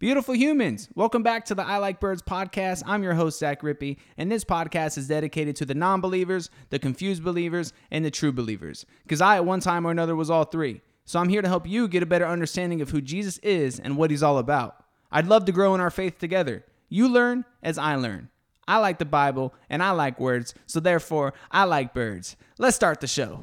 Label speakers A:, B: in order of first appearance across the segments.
A: Beautiful humans, welcome back to the I Like Birds podcast. I'm your host, Zach Rippey, and this podcast is dedicated to the non believers, the confused believers, and the true believers. Because I, at one time or another, was all three. So I'm here to help you get a better understanding of who Jesus is and what he's all about. I'd love to grow in our faith together. You learn as I learn. I like the Bible and I like words, so therefore, I like birds. Let's start the show.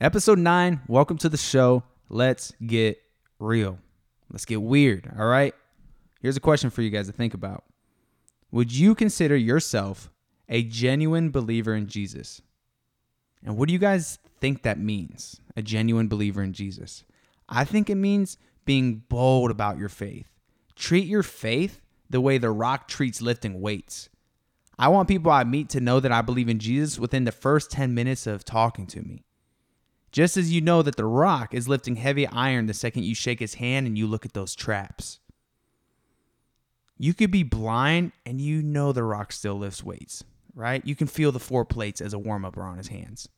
A: Episode 9, welcome to the show. Let's get real. Let's get weird, all right? Here's a question for you guys to think about Would you consider yourself a genuine believer in Jesus? And what do you guys think that means? A genuine believer in Jesus? I think it means being bold about your faith. Treat your faith the way The Rock treats lifting weights. I want people I meet to know that I believe in Jesus within the first 10 minutes of talking to me. Just as you know that The Rock is lifting heavy iron the second you shake his hand and you look at those traps. You could be blind and you know The Rock still lifts weights, right? You can feel the four plates as a warm up on his hands.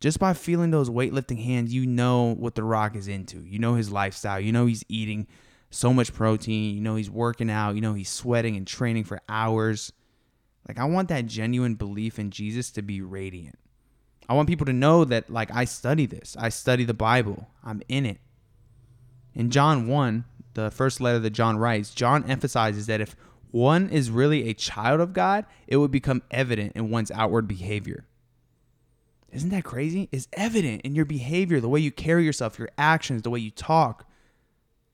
A: Just by feeling those weightlifting hands, you know what The Rock is into. You know his lifestyle. You know he's eating so much protein. You know he's working out. You know he's sweating and training for hours. Like, I want that genuine belief in Jesus to be radiant. I want people to know that like I study this. I study the Bible. I'm in it. In John 1, the first letter that John writes, John emphasizes that if one is really a child of God, it would become evident in one's outward behavior. Isn't that crazy? It's evident in your behavior, the way you carry yourself, your actions, the way you talk.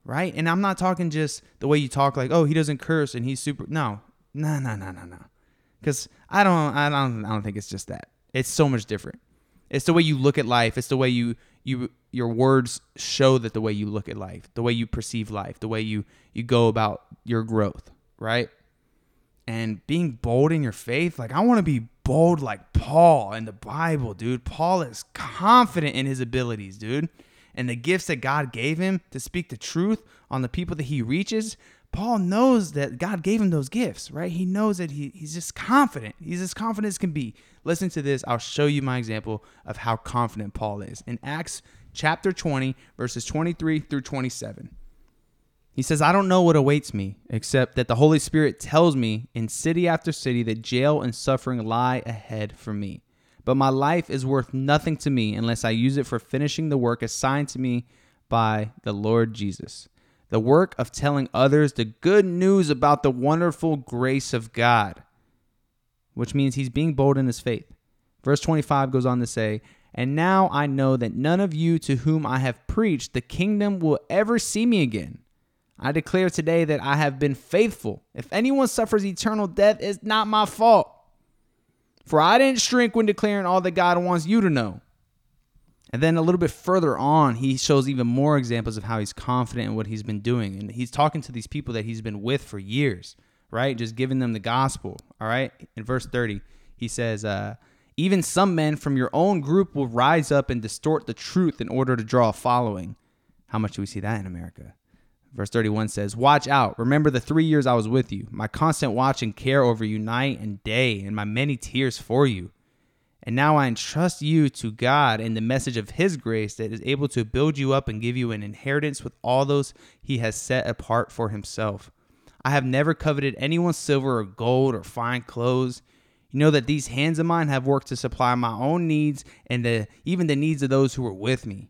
A: Right? And I'm not talking just the way you talk like, "Oh, he doesn't curse and he's super." No. No, no, no, no, no. Cuz I don't I don't I don't think it's just that. It's so much different. It's the way you look at life. It's the way you you your words show that the way you look at life, the way you perceive life, the way you you go about your growth, right? And being bold in your faith, like I want to be bold like Paul in the Bible, dude. Paul is confident in his abilities, dude. And the gifts that God gave him to speak the truth on the people that he reaches, Paul knows that God gave him those gifts, right? He knows that he, he's just confident. He's as confident as can be. Listen to this. I'll show you my example of how confident Paul is. In Acts chapter 20, verses 23 through 27. He says, I don't know what awaits me, except that the Holy Spirit tells me in city after city that jail and suffering lie ahead for me. But my life is worth nothing to me unless I use it for finishing the work assigned to me by the Lord Jesus. The work of telling others the good news about the wonderful grace of God which means he's being bold in his faith. Verse 25 goes on to say, And now I know that none of you to whom I have preached the kingdom will ever see me again. I declare today that I have been faithful. If anyone suffers eternal death, it's not my fault. For I didn't shrink when declaring all that God wants you to know. And then a little bit further on, he shows even more examples of how he's confident in what he's been doing. And he's talking to these people that he's been with for years right? Just giving them the gospel. All right. In verse 30, he says, uh, even some men from your own group will rise up and distort the truth in order to draw a following. How much do we see that in America? Verse 31 says, Watch out. Remember the three years I was with you, my constant watch and care over you night and day, and my many tears for you. And now I entrust you to God and the message of His grace that is able to build you up and give you an inheritance with all those He has set apart for Himself. I have never coveted anyone's silver or gold or fine clothes. You know that these hands of mine have worked to supply my own needs and the, even the needs of those who were with me.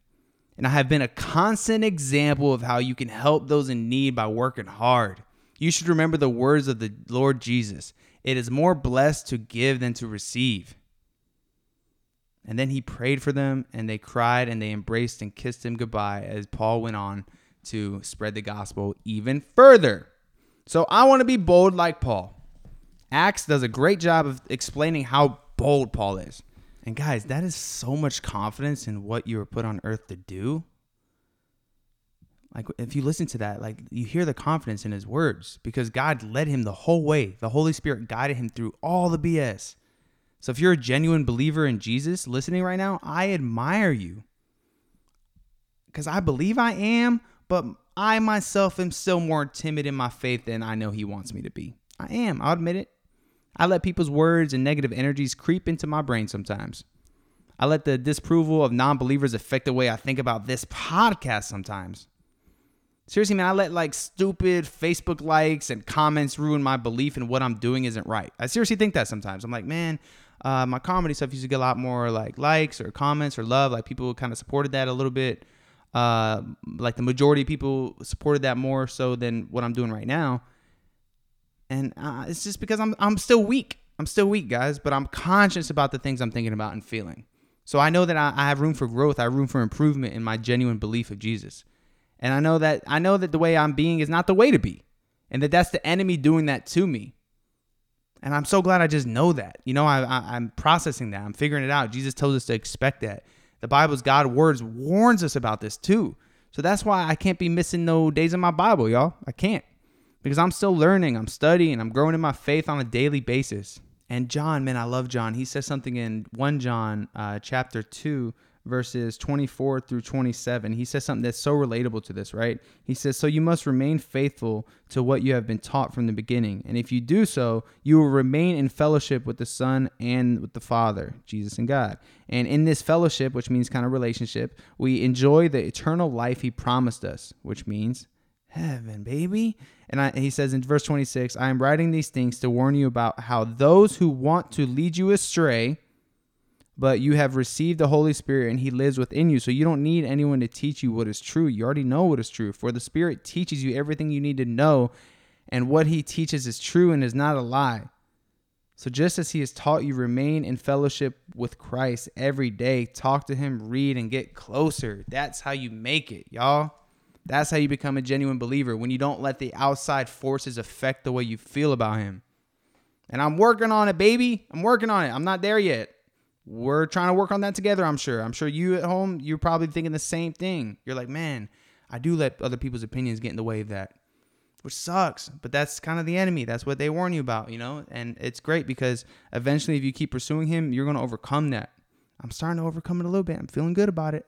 A: And I have been a constant example of how you can help those in need by working hard. You should remember the words of the Lord Jesus it is more blessed to give than to receive. And then he prayed for them, and they cried and they embraced and kissed him goodbye as Paul went on to spread the gospel even further. So I want to be bold like Paul. Acts does a great job of explaining how bold Paul is. And guys, that is so much confidence in what you were put on earth to do. Like if you listen to that, like you hear the confidence in his words because God led him the whole way. The Holy Spirit guided him through all the BS. So if you're a genuine believer in Jesus listening right now, I admire you. Cuz I believe I am, but I myself am still more timid in my faith than I know He wants me to be. I am, I'll admit it. I let people's words and negative energies creep into my brain sometimes. I let the disapproval of non believers affect the way I think about this podcast sometimes. Seriously, man, I let like stupid Facebook likes and comments ruin my belief in what I'm doing isn't right. I seriously think that sometimes. I'm like, man, uh, my comedy stuff used to get a lot more like likes or comments or love. Like people kind of supported that a little bit. Uh, like the majority of people supported that more so than what I'm doing right now. And uh, it's just because I'm I'm still weak. I'm still weak, guys. But I'm conscious about the things I'm thinking about and feeling. So I know that I, I have room for growth. I have room for improvement in my genuine belief of Jesus. And I know that I know that the way I'm being is not the way to be, and that that's the enemy doing that to me. And I'm so glad I just know that. You know, I, I, am processing that. I'm figuring it out. Jesus tells us to expect that. The Bible's God words warns us about this too. So that's why I can't be missing no days in my Bible, y'all. I can't. Because I'm still learning, I'm studying, I'm growing in my faith on a daily basis. And John, man, I love John. He says something in 1 John uh, chapter 2, verses 24 through 27. He says something that's so relatable to this, right? He says, So you must remain faithful to what you have been taught from the beginning. And if you do so, you will remain in fellowship with the Son and with the Father, Jesus and God. And in this fellowship, which means kind of relationship, we enjoy the eternal life He promised us, which means heaven, baby. And I, he says in verse 26, I am writing these things to warn you about how those who want to lead you astray, but you have received the Holy Spirit and He lives within you. So you don't need anyone to teach you what is true. You already know what is true. For the Spirit teaches you everything you need to know, and what He teaches is true and is not a lie. So just as He has taught you, remain in fellowship with Christ every day. Talk to Him, read, and get closer. That's how you make it, y'all. That's how you become a genuine believer when you don't let the outside forces affect the way you feel about Him. And I'm working on it, baby. I'm working on it. I'm not there yet. We're trying to work on that together i'm sure. I'm sure you at home you're probably thinking the same thing. You're like man i do let other people's opinions get in the way of that which sucks but that's kind of the enemy. That's what they warn you about you know? And it's great because eventually if you keep pursuing him you're going to overcome that. I'm starting to overcome it a little bit. I'm feeling good about it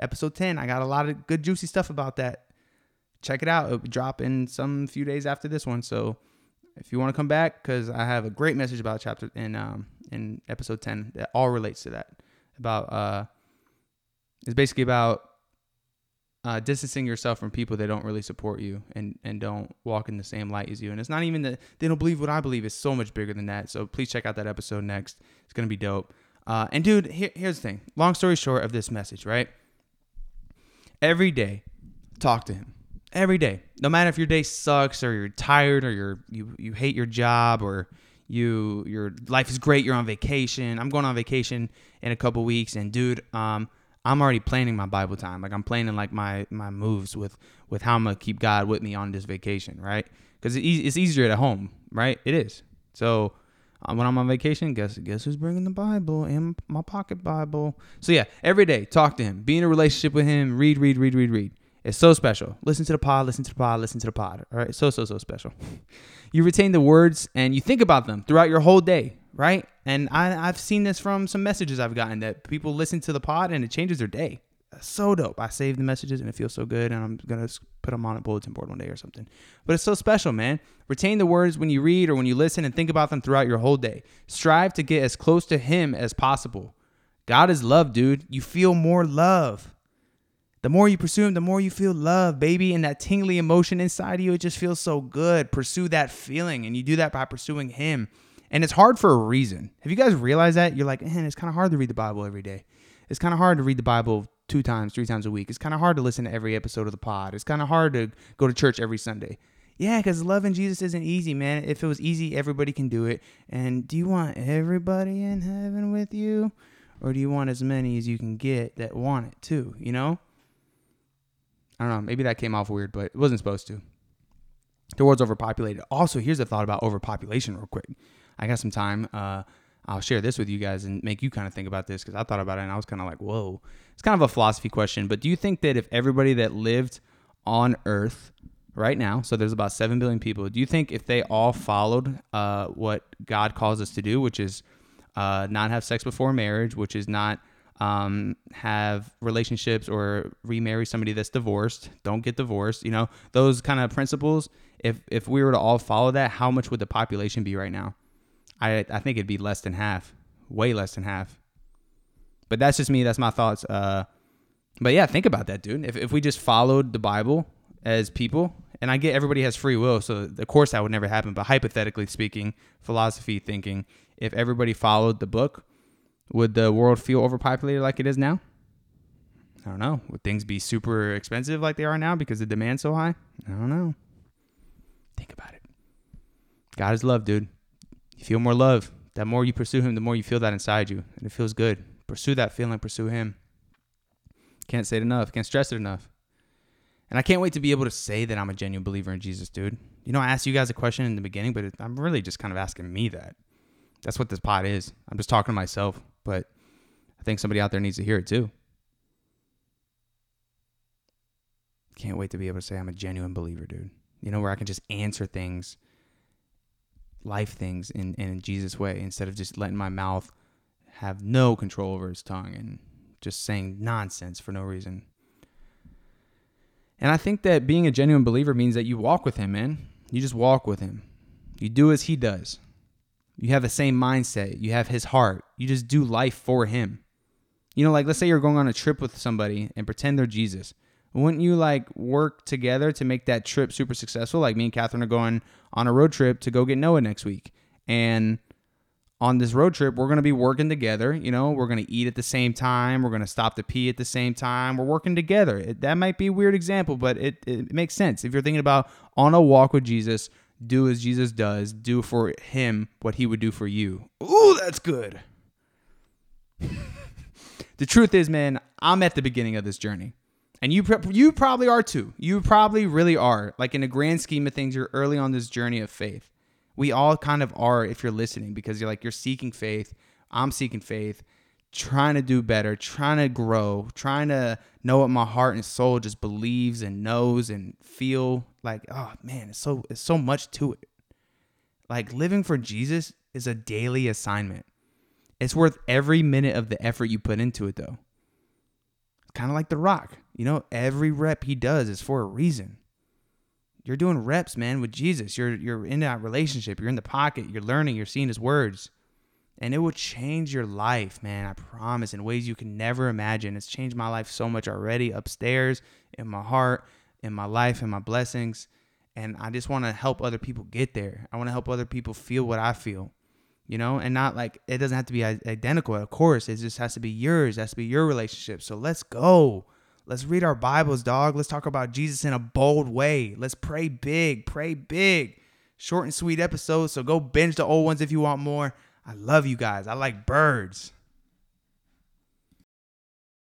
A: episode 10 i got a lot of good juicy stuff about that check it out it'll drop in some few days after this one so if you want to come back because i have a great message about chapter in um in episode 10 that all relates to that about uh it's basically about uh, distancing yourself from people that don't really support you and and don't walk in the same light as you. And it's not even that they don't believe what I believe. It's so much bigger than that. So please check out that episode next. It's gonna be dope. Uh, and dude, here, here's the thing. Long story short of this message, right? Every day, talk to him. Every day, no matter if your day sucks or you're tired or you're you you hate your job or you your life is great you're on vacation. I'm going on vacation in a couple weeks and dude um i'm already planning my bible time. Like i'm planning like my my moves with with how i'm gonna keep god with me on this vacation right? Because it's easier at home right? It is. So Uh, when i'm on vacation guess guess who's bringing the bible and my pocket bible so yeah every day talk to him be in a relationship with him read read read read read it's so special. Listen to the pod, listen to the pod, listen to the pod. All right. So, so, so special. you retain the words and you think about them throughout your whole day, right? And I, I've seen this from some messages I've gotten that people listen to the pod and it changes their day. So dope. I save the messages and it feels so good. And I'm to put them on a bulletin board one day or something. But it's so special, man. Retain the words when you read or when you listen and think about them throughout your whole day. Strive to get as close to Him as possible. God is love, dude. You feel more love. The more you pursue him, the more you feel love, baby. And that tingly emotion inside of you, it just feels so good. Pursue that feeling. And you do that by pursuing him. And it's hard for a reason. Have you guys realized that? You're like, man, it's kind of hard to read the Bible every day. It's kind of hard to read the Bible two times, three times a week. It's kind of hard to listen to every episode of the pod. It's kind of hard to go to church every Sunday. Yeah, because loving Jesus isn't easy, man. If it was easy, everybody can do it. And do you want everybody in heaven with you? Or do you want as many as you can get that want it too, you know? I don't know. Maybe that came off weird, but it wasn't supposed to. The world's overpopulated. Also, here's a thought about overpopulation, real quick. I got some time. Uh, I'll share this with you guys and make you kind of think about this because I thought about it and I was kind of like, whoa. It's kind of a philosophy question, but do you think that if everybody that lived on Earth right now, so there's about 7 billion people, do you think if they all followed uh, what God calls us to do, which is uh, not have sex before marriage, which is not um, have relationships or remarry somebody that's divorced. Don't get divorced. You know those kind of principles. If if we were to all follow that, how much would the population be right now? I I think it'd be less than half, way less than half. But that's just me. That's my thoughts. Uh, but yeah, think about that, dude. If if we just followed the Bible as people, and I get everybody has free will, so of course that would never happen. But hypothetically speaking, philosophy thinking, if everybody followed the book, would the world feel overpopulated like it is now? I don't know. Would things be super expensive like they are now because the demand's so high? I don't know. Think about it. God is love, dude. You feel more love. That more you pursue him, the more you feel that inside you. And it feels good. Pursue that feeling, pursue him. Can't say it enough. Can't stress it enough. And I can't wait to be able to say that I'm a genuine believer in Jesus, dude. You know, I asked you guys a question in the beginning, but I'm really just kind of asking me that. That's what this pod is. I'm just talking to myself, but I think somebody out there needs to hear it too. Can't wait to be able to say I'm a genuine believer, dude. You know, where I can just answer things, life things in, in Jesus' way instead of just letting my mouth have no control over his tongue and just saying nonsense for no reason. And I think that being a genuine believer means that you walk with him, man. You just walk with him. You do as he does. You have the same mindset. You have his heart. You just do life for him. You know, like let's say you're going on a trip with somebody and pretend they're Jesus. Wouldn't you like work together to make that trip super successful? Like me and Catherine are going on a road trip to go get Noah next week. And on this road trip, we're going to be working together. You know, we're going to eat at the same time. We're going to stop to pee at the same time. We're working together. It, that might be a weird example, but it, it makes sense. If you're thinking about on a walk with Jesus, do as Jesus does, do for him what he would do for you. Ooh, that's good. the truth is, man, I'm at the beginning of this journey. And you you probably are too. You probably really are. Like in the grand scheme of things, you're early on this journey of faith. We all kind of are if you're listening because you're like you're seeking faith. I'm seeking faith trying to do better, trying to grow, trying to know what my heart and soul just believes and knows and feel like, oh man, it's so it's so much to it. Like living for Jesus is a daily assignment. It's worth every minute of the effort you put into it though. Kind of like the rock. You know, every rep he does is for a reason. You're doing reps, man, with Jesus. You're you're in that relationship. You're in the pocket. You're learning. You're seeing his words and it will change your life, man. I promise, in ways you can never imagine. It's changed my life so much already upstairs, in my heart, in my life, in my blessings. And I just want to help other people get there. I want to help other people feel what I feel, you know, and not like it doesn't have to be identical. Of course, it just has to be yours. It has to be your relationship. So let's go. Let's read our Bibles, dog. Let's talk about Jesus in a bold way. Let's pray big, pray big. Short and sweet episodes. So go binge the old ones if you want more. I love you guys. I like birds.